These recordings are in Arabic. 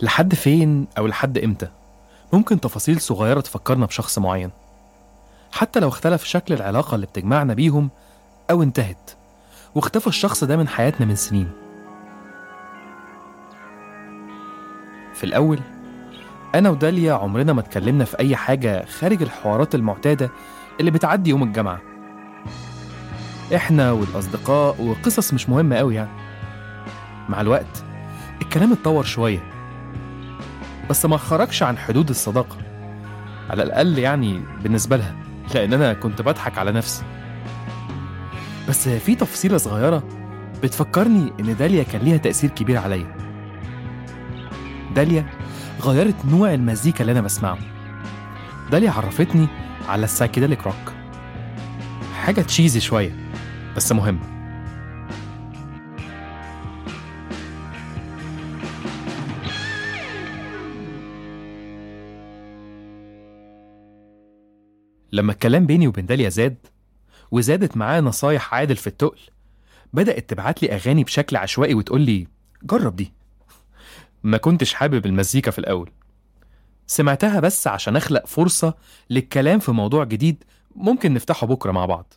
لحد فين أو لحد إمتى؟ ممكن تفاصيل صغيرة تفكرنا بشخص معين؟ حتى لو اختلف شكل العلاقة اللي بتجمعنا بيهم أو انتهت واختفى الشخص ده من حياتنا من سنين. في الأول أنا وداليا عمرنا ما اتكلمنا في أي حاجة خارج الحوارات المعتادة اللي بتعدي يوم الجامعة إحنا والأصدقاء وقصص مش مهمة أوي يعني. مع الوقت الكلام اتطور شوية. بس ما خرجش عن حدود الصداقة. على الأقل يعني بالنسبة لها لأن أنا كنت بضحك على نفسي. بس في تفصيلة صغيرة بتفكرني إن داليا كان ليها تأثير كبير عليا. داليا غيرت نوع المزيكا اللي أنا بسمعه. داليا عرفتني على السايكيديليك روك. حاجة تشيزي شوية بس مهمة. لما الكلام بيني وبين داليا زاد وزادت معاه نصايح عادل في التقل بدأت تبعت لي أغاني بشكل عشوائي وتقول لي جرب دي. ما كنتش حابب المزيكا في الأول. سمعتها بس عشان أخلق فرصة للكلام في موضوع جديد ممكن نفتحه بكرة مع بعض.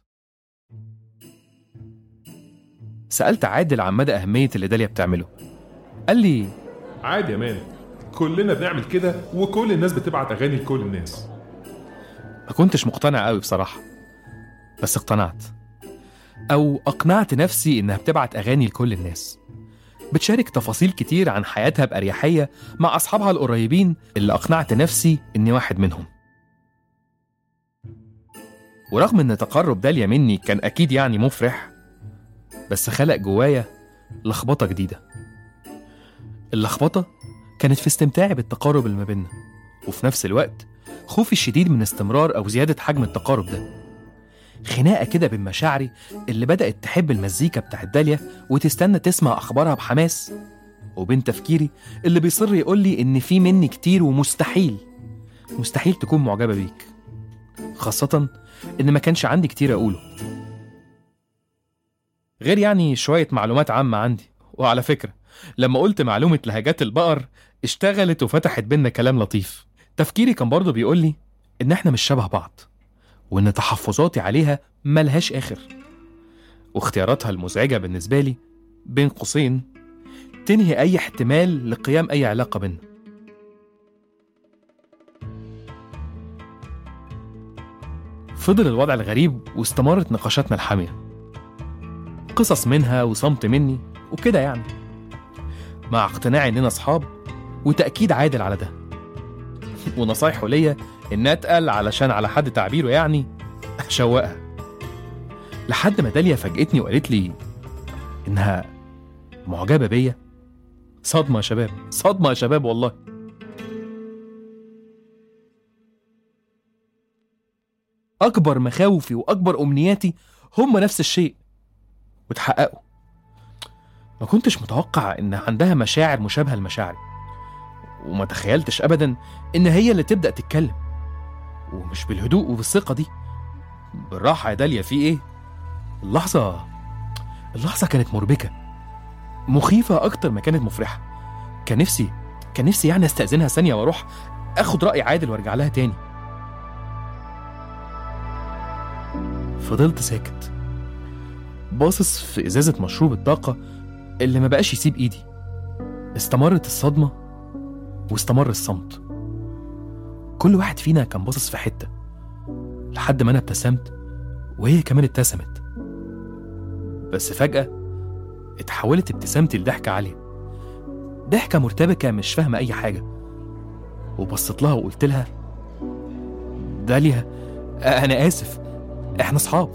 سألت عادل عن مدى أهمية اللي داليا بتعمله. قال لي عادي يا مان كلنا بنعمل كده وكل الناس بتبعت أغاني لكل الناس. ما كنتش مقتنع قوي بصراحة بس اقتنعت. أو أقنعت نفسي إنها بتبعت أغاني لكل الناس. بتشارك تفاصيل كتير عن حياتها بأريحية مع أصحابها القريبين اللي أقنعت نفسي إني واحد منهم. ورغم إن تقرب داليا مني كان أكيد يعني مفرح بس خلق جوايا لخبطة جديدة. اللخبطة كانت في استمتاعي بالتقارب اللي ما بينا وفي نفس الوقت خوفي الشديد من استمرار أو زيادة حجم التقارب ده. خناقة كده بين مشاعري اللي بدأت تحب المزيكا بتاعت داليا وتستنى تسمع أخبارها بحماس وبين تفكيري اللي بيصر يقول لي إن في مني كتير ومستحيل مستحيل تكون معجبة بيك خاصة إن ما كانش عندي كتير أقوله. غير يعني شوية معلومات عامة عندي وعلى فكرة لما قلت معلومة لهجات البقر اشتغلت وفتحت بينا كلام لطيف. تفكيري كان برضه بيقول لي إن إحنا مش شبه بعض وإن تحفظاتي عليها ملهاش آخر. واختياراتها المزعجة بالنسبة لي بين قوسين تنهي أي احتمال لقيام أي علاقة بينا. فضل الوضع الغريب واستمرت نقاشاتنا الحامية. قصص منها وصمت مني وكده يعني. مع اقتناعي إننا أصحاب وتأكيد عادل على ده. ونصايحه ليا إن أتقل علشان على حد تعبيره يعني أشوقها. لحد ما داليا فاجئتني وقالت لي إنها معجبة بيا. صدمة يا شباب صدمة يا شباب والله. أكبر مخاوفي وأكبر أمنياتي هم نفس الشيء. وتحققوا. ما كنتش متوقع إن عندها مشاعر مشابهة لمشاعري. وما تخيلتش أبدا إن هي اللي تبدأ تتكلم. ومش بالهدوء وبالثقة دي. بالراحة يا داليا في إيه؟ اللحظة اللحظة كانت مربكة. مخيفة أكتر ما كانت مفرحة. كان نفسي كان نفسي يعني أستأذنها ثانية وأروح أخد رأي عادل وأرجع لها تاني. فضلت ساكت. باصص في إزازة مشروب الطاقة اللي ما بقاش يسيب إيدي. استمرت الصدمة واستمر الصمت. كل واحد فينا كان باصص في حتة. لحد ما أنا ابتسمت وهي كمان ابتسمت. بس فجأة اتحولت ابتسامتي لضحكة عالية. ضحكة مرتبكة مش فاهمة أي حاجة. وبصيت لها وقلت لها داليا أنا آسف. إحنا أصحاب.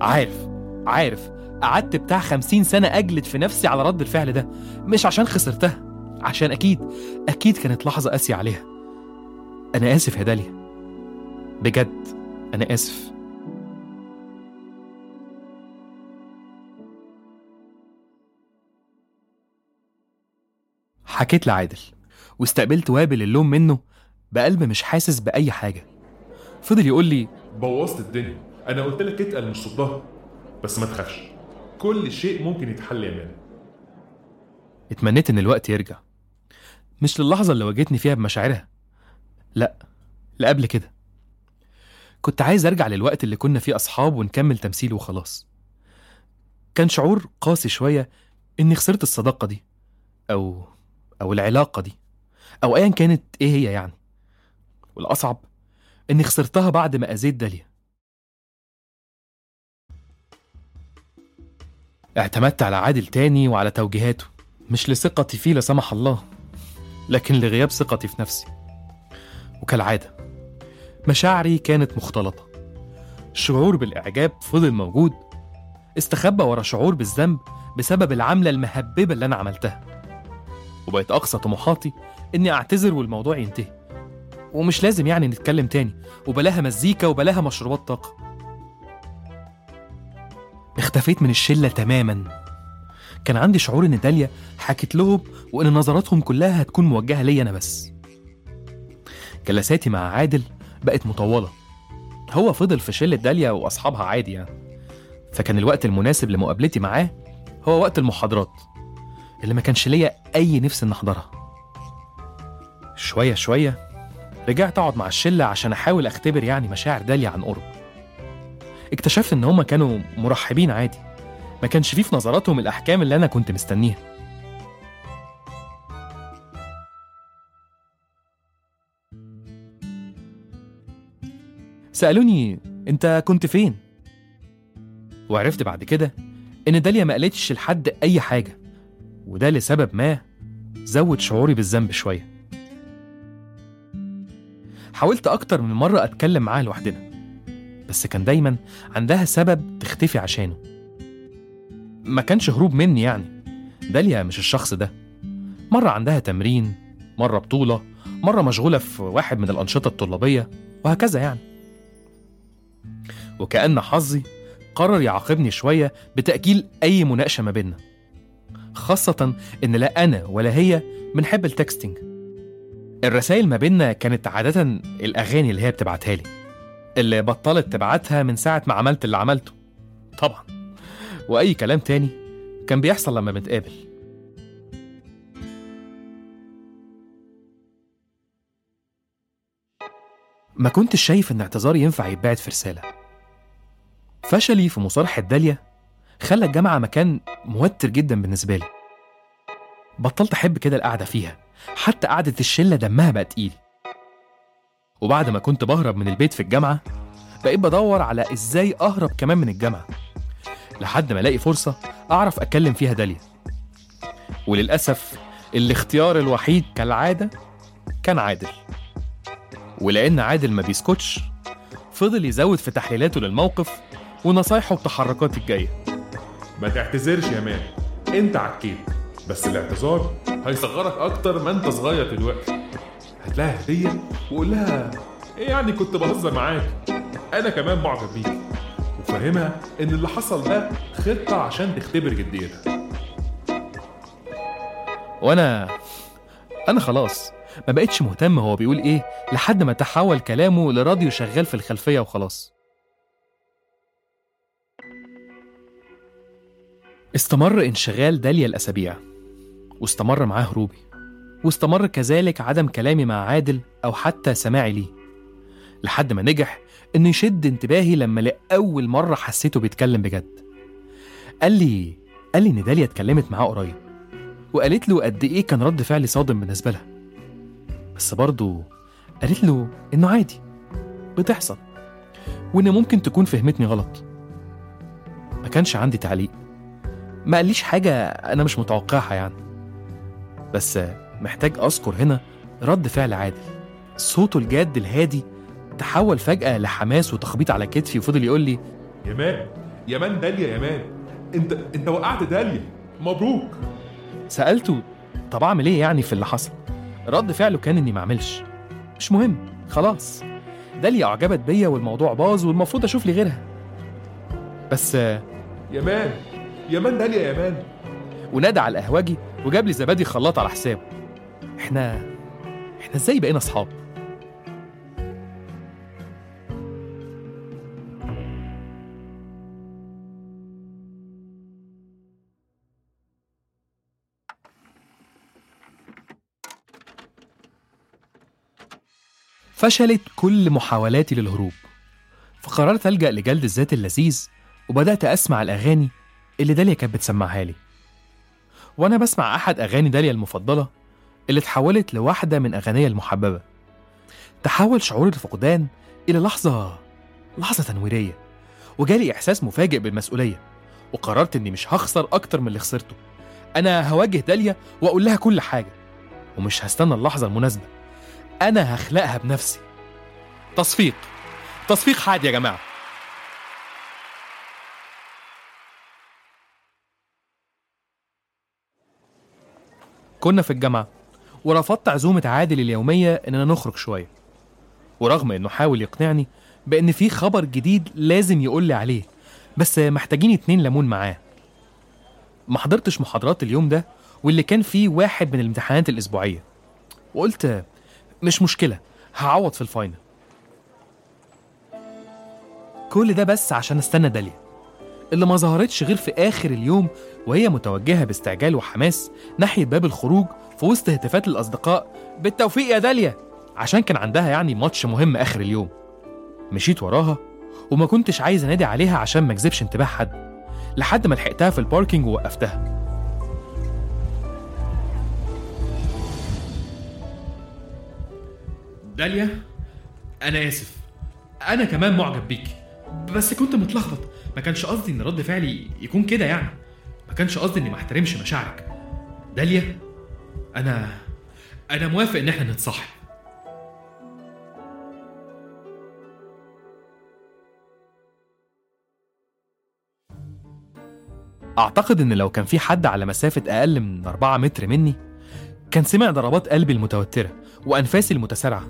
عارف عارف. قعدت بتاع خمسين سنة أجلد في نفسي على رد الفعل ده مش عشان خسرتها عشان أكيد أكيد كانت لحظة قاسية عليها. أنا آسف يا داليا. بجد أنا آسف. حكيت لعادل واستقبلت وابل اللوم منه بقلب مش حاسس بأي حاجة. فضل يقول لي بوظت الدنيا. أنا قلت لك اتقل مش صدها بس ما تخافش. كل شيء ممكن يتحل يا مان اتمنيت إن الوقت يرجع. مش للحظة اللي واجهتني فيها بمشاعرها. لا لا قبل كده. كنت عايز أرجع للوقت اللي كنا فيه أصحاب ونكمل تمثيل وخلاص. كان شعور قاسي شوية إني خسرت الصداقة دي أو أو العلاقة دي أو ايا كانت إيه هي يعني. والأصعب إني خسرتها بعد ما أذيت داليا. اعتمدت على عادل تاني وعلى توجيهاته مش لثقتي فيه لا سمح الله لكن لغياب ثقتي في نفسي. وكالعادة مشاعري كانت مختلطة. شعور بالإعجاب فضل موجود. استخبى ورا شعور بالذنب بسبب العملة المهببة اللي أنا عملتها. وبقت أقصى طموحاتي إني أعتذر والموضوع ينتهي. ومش لازم يعني نتكلم تاني. وبلاها مزيكا وبلاها مشروبات طاقة. اختفيت من الشلة تماما. كان عندي شعور إن داليا حكت لهم وإن نظراتهم كلها هتكون موجهة ليا أنا بس. جلساتي مع عادل بقت مطولة. هو فضل في شلة داليا وأصحابها عادي يعني. فكان الوقت المناسب لمقابلتي معاه هو وقت المحاضرات اللي ما كانش ليا أي نفس إن أحضرها. شوية شوية رجعت أقعد مع الشلة عشان أحاول أختبر يعني مشاعر داليا عن قرب اكتشفت إن هما كانوا مرحبين عادي. ما كانش فيه في نظراتهم الأحكام اللي أنا كنت مستنيها. سألوني أنت كنت فين؟ وعرفت بعد كده إن داليا ما قالتش لحد أي حاجة وده لسبب ما زود شعوري بالذنب شوية. حاولت أكتر من مرة أتكلم معاها لوحدنا. بس كان دايما عندها سبب تختفي عشانه. ما كانش هروب مني يعني. داليا مش الشخص ده. مرة عندها تمرين مرة بطولة مرة مشغولة في واحد من الأنشطة الطلابية وهكذا يعني. وكأن حظي قرر يعاقبني شوية بتأجيل أي مناقشة ما بيننا. خاصة إن لا أنا ولا هي بنحب التكستنج الرسائل ما بيننا كانت عادة الأغاني اللي هي بتبعتها لي. اللي بطلت تبعتها من ساعة ما عملت اللي عملته. طبعا. وأي كلام تاني كان بيحصل لما بنتقابل. ما كنتش شايف إن اعتذاري ينفع يتبعت في رسالة. فشلي في مصالحة داليا خلى الجامعة مكان موتر جدا بالنسبة لي. بطلت أحب كده القعدة فيها. حتى قعدة الشلة دمها بقى تقيل. وبعد ما كنت بهرب من البيت في الجامعة بقيت بدور على إزاي أهرب كمان من الجامعة. لحد ما ألاقي فرصة أعرف أتكلم فيها داليا. وللأسف الاختيار الوحيد كالعادة كان عادل. ولأن عادل ما بيسكتش فضل يزود في تحليلاته للموقف ونصايحه بتحركاتي الجاية. ما تعتذرش يا مان أنت عكيت بس الاعتذار هيصغرك أكتر ما أنت صغير دلوقتي. هات لها هدية وقول لها إيه يعني كنت بهزر معاك؟ أنا كمان معجب بيك. وفهمها إن اللي حصل ده خطة عشان تختبر جديتها. وأنا أنا خلاص ما بقتش مهتم هو بيقول إيه لحد ما تحول كلامه لراديو شغال في الخلفية وخلاص. استمر انشغال داليا الأسابيع واستمر معاه هروبي واستمر كذلك عدم كلامي مع عادل أو حتى سماعي ليه. لحد ما نجح إنه يشد انتباهي لما لأول مرة حسيته بيتكلم بجد. قال لي قال لي إن داليا اتكلمت معاه قريب. وقالت له قد إيه كان رد فعلي صادم بالنسبة لها. بس برضه قالت له إنه عادي. بتحصل. وإن ممكن تكون فهمتني غلط. ما كانش عندي تعليق. ما قاليش حاجة أنا مش متوقعها يعني. بس محتاج أذكر هنا رد فعل عادل. صوته الجاد الهادي تحول فجأة لحماس وتخبيط على كتفي وفضل يقول لي يا man يا man داليا يا man. انت انت وقعت داليا. مبروك. سألته طب أعمل إيه يعني في اللي حصل؟ رد فعله كان إني ما أعملش. مش مهم خلاص. داليا أعجبت بيا والموضوع باظ والمفروض أشوف لي غيرها. بس يا man يا مان داليا يا مان. ونادى على القهوجي وجاب لي زبادي خلاط على حسابه. إحنا إحنا إزاي بقينا اصحاب؟ فشلت كل محاولاتي للهروب فقررت ألجأ لجلد الذات اللذيذ وبدأت أسمع الأغاني اللي داليا كانت بتسمعها لي. وأنا بسمع أحد أغاني داليا المفضلة اللي اتحولت لواحدة من أغانيها المحببة. تحول شعور الفقدان إلى لحظة لحظة تنويرية وجالي إحساس مفاجئ بالمسؤولية وقررت إني مش هخسر أكتر من اللي خسرته. أنا هواجه داليا وأقول لها كل حاجة ومش هستنى اللحظة المناسبة. أنا هخلقها بنفسي. تصفيق. تصفيق حاد يا جماعة. كنا في الجامعة. ورفضت عزومة عادل اليومية إننا نخرج شوية. ورغم إنه حاول يقنعني بإن في خبر جديد لازم يقول لي عليه بس محتاجين اتنين ليمون معاه. ما حضرتش محاضرات اليوم ده واللي كان فيه واحد من الامتحانات الأسبوعية. وقلت مش مشكلة هعوض في الفاينل. كل ده بس عشان استنى داليا. اللي ما ظهرتش غير في آخر اليوم وهي متوجهة باستعجال وحماس ناحية باب الخروج في وسط هتافات الأصدقاء. بالتوفيق يا داليا! عشان كان عندها يعني ماتش مهم آخر اليوم. مشيت وراها وما كنتش عايز أنادي عليها عشان ما اجذبش انتباه حد لحد ما لحقتها في الباركينج ووقفتها. داليا أنا آسف. أنا كمان معجب بيكي بس كنت متلخبط. ما كانش قصدي إن رد فعلي يكون كده يعني. ما كانش قصدي إني ما أحترمش مشاعرك. داليا أنا أنا موافق إن إحنا نتصاحب. أعتقد إن لو كان في حد على مسافة أقل من 4 متر مني كان سمع ضربات قلبي المتوترة وأنفاسي المتسارعة.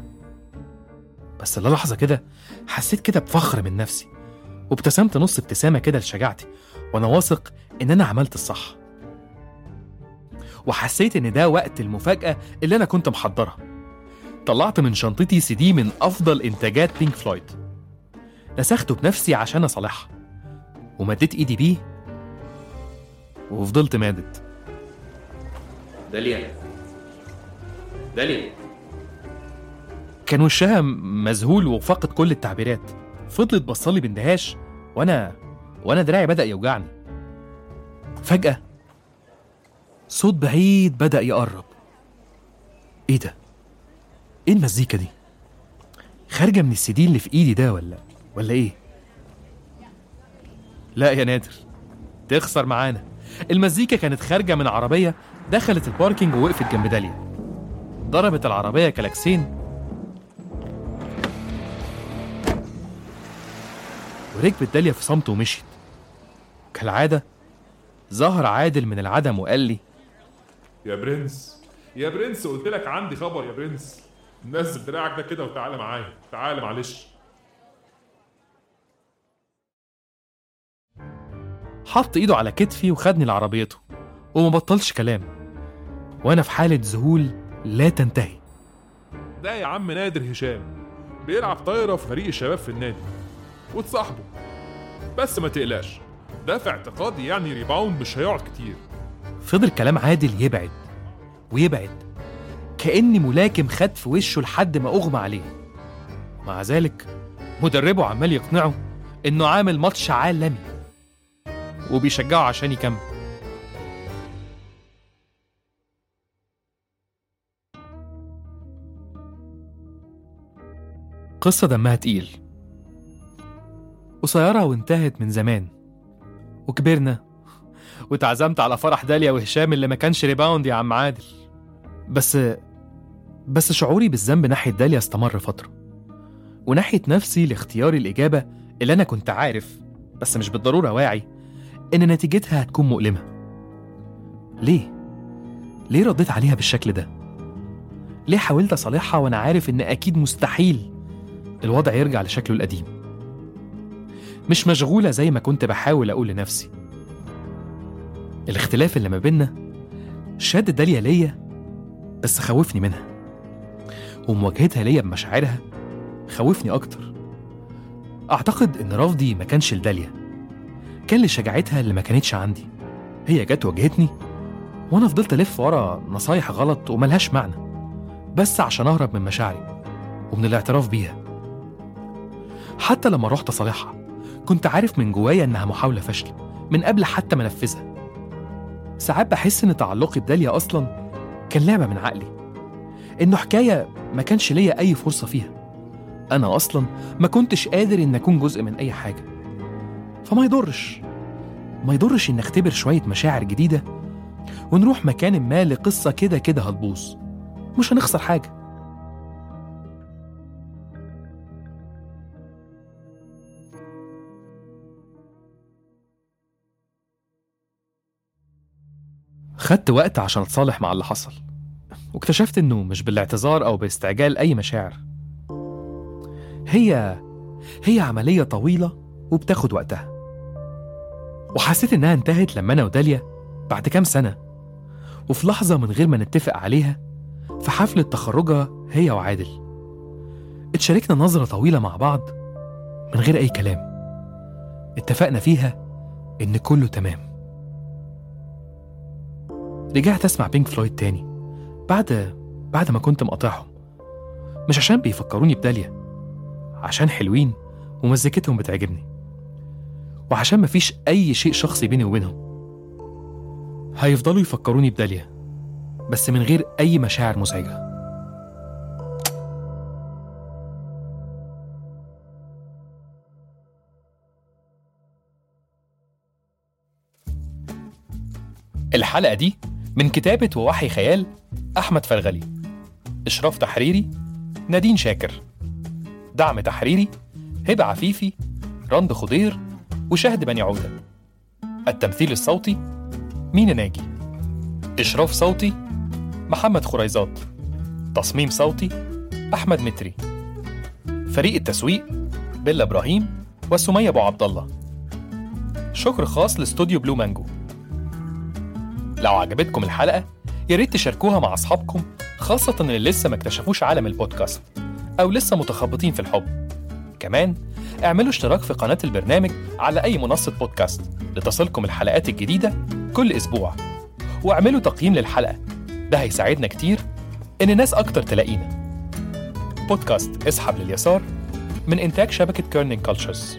بس للحظة كده حسيت كده بفخر من نفسي. وابتسمت نص ابتسامة كده لشجاعتي وأنا واثق إن أنا عملت الصح. وحسيت إن ده وقت المفاجأة اللي أنا كنت محضرها. طلعت من شنطتي سي دي من أفضل إنتاجات بينك فلويد نسخته بنفسي عشان أصالحها. ومديت إيدي بيه وفضلت مادد. داليا داليا كان وشها مذهول وفاقد كل التعبيرات. فضلت بصلي باندهاش وأنا وأنا دراعي بدأ يوجعني فجأة صوت بعيد بدأ يقرب إيه ده؟ إيه المزيكا دي؟ خارجة من السي اللي في إيدي ده ولا ولا إيه؟ لا يا نادر تخسر معانا المزيكا كانت خارجة من عربية دخلت ال parking ووقفت جنب داليا ضربت العربية كلاكسين وركبت داليا في صمت ومشيت. كالعادة ظهر عادل من العدم وقال لي يا برنس يا برنس قلت لك عندي خبر يا برنس. نزل دراعك ده كده وتعالى معايا. تعالى معلش. حط ايده على كتفي وخدني لعربيته وما بطلش كلام. وأنا في حالة ذهول لا تنتهي. هتلاقي يا عم نادر هشام بيلعب طايرة في فريق الشباب في النادي. وتصاحبه. بس ما تقلقش ده في اعتقادي يعني ريباوند مش هيقعد كتير. فضل كلام عادل يبعد ويبعد. كأن ملاكم خد في وشه لحد ما أغمى عليه. مع ذلك مدربه عمال يقنعه إنه عامل ماتش عالمي وبيشجعه عشان يكمل. قصة دمها تقيل. قصيرة وانتهت من زمان. وكبرنا. واتعزمت على فرح داليا وهشام اللي ما كانش ريباوند يا عم عادل. بس بس شعوري بالذنب ناحية داليا استمر فترة. وناحية نفسي لاختيار الإجابة اللي أنا كنت عارف بس مش بالضرورة واعي إن نتيجتها هتكون مؤلمة. ليه؟ ليه رديت عليها بالشكل ده؟ ليه حاولت أصالحها وأنا عارف إن أكيد مستحيل؟ الوضع يرجع لشكله القديم. مش مشغولة زي ما كنت بحاول أقول لنفسي. الاختلاف اللي ما بينا شد داليا ليا بس خوفني منها. ومواجهتها ليا بمشاعرها خوفني أكتر. أعتقد إن رفضي ما كانش لداليا. كان لشجاعتها اللي ما كانتش عندي. هي جت واجهتني وأنا فضلت ألف ورا نصايح غلط وملهاش معنى بس عشان أهرب من مشاعري ومن الاعتراف بيها. حتى لما رحت أصالحها كنت عارف من جوايا إنها محاولة فاشلة من قبل حتى ما أنفذها. ساعات بحس إن تعلقي بداليا أصلا كان لعبة من عقلي إنه حكاية ما كانش ليا أي فرصة فيها. أنا أصلا ما كنتش قادر إن أكون جزء من أي حاجة. فما يضرش ما يضرش إن أختبر شوية مشاعر جديدة ونروح مكان ما لقصة كده كده هتبوظ. مش هنخسر حاجة. خدت وقت عشان اتصالح مع اللي حصل. واكتشفت إنه مش بالاعتذار أو باستعجال أي مشاعر. هي هي عملية طويلة وبتاخد وقتها. وحسيت إنها انتهت لما أنا وداليا بعد كام سنة. وفي لحظة من غير ما نتفق عليها في حفلة تخرجها هي وعادل. اتشاركنا نظرة طويلة مع بعض من غير أي كلام. اتفقنا فيها إن كله تمام. رجعت أسمع بينك فلويد تاني. بعد بعد ما كنت مقاطعهم مش عشان بيفكروني بداليا عشان حلوين ومزيكتهم بتعجبني. وعشان مفيش أي شيء شخصي بيني وبينهم. هيفضلوا يفكروني بداليا بس من غير أي مشاعر مزعجة. الحلقة دي من كتابة ووحي خيال أحمد فرغلي إشراف تحريري نادين شاكر. دعم تحريري هبة عفيفي رند خضير وشهد بني عودة. التمثيل الصوتي مينا ناجي. إشراف صوتي محمد خريزات. تصميم صوتي أحمد متري. فريق التسويق بيلا إبراهيم وسمية أبو عبد الله. شكر خاص لاستوديو بلو مانجو. لو عجبتكم الحلقة يا ريت تشاركوها مع أصحابكم خاصة اللي لسه ما اكتشفوش عالم البودكاست أو لسه متخبطين في الحب. كمان اعملوا اشتراك في قناة البرنامج على أي منصة بودكاست لتصلكم الحلقات الجديدة كل أسبوع. واعملوا تقييم للحلقة ده هيساعدنا كتير إن ناس أكتر تلاقينا. بودكاست اسحب لليسار من إنتاج شبكة Kerning Cultures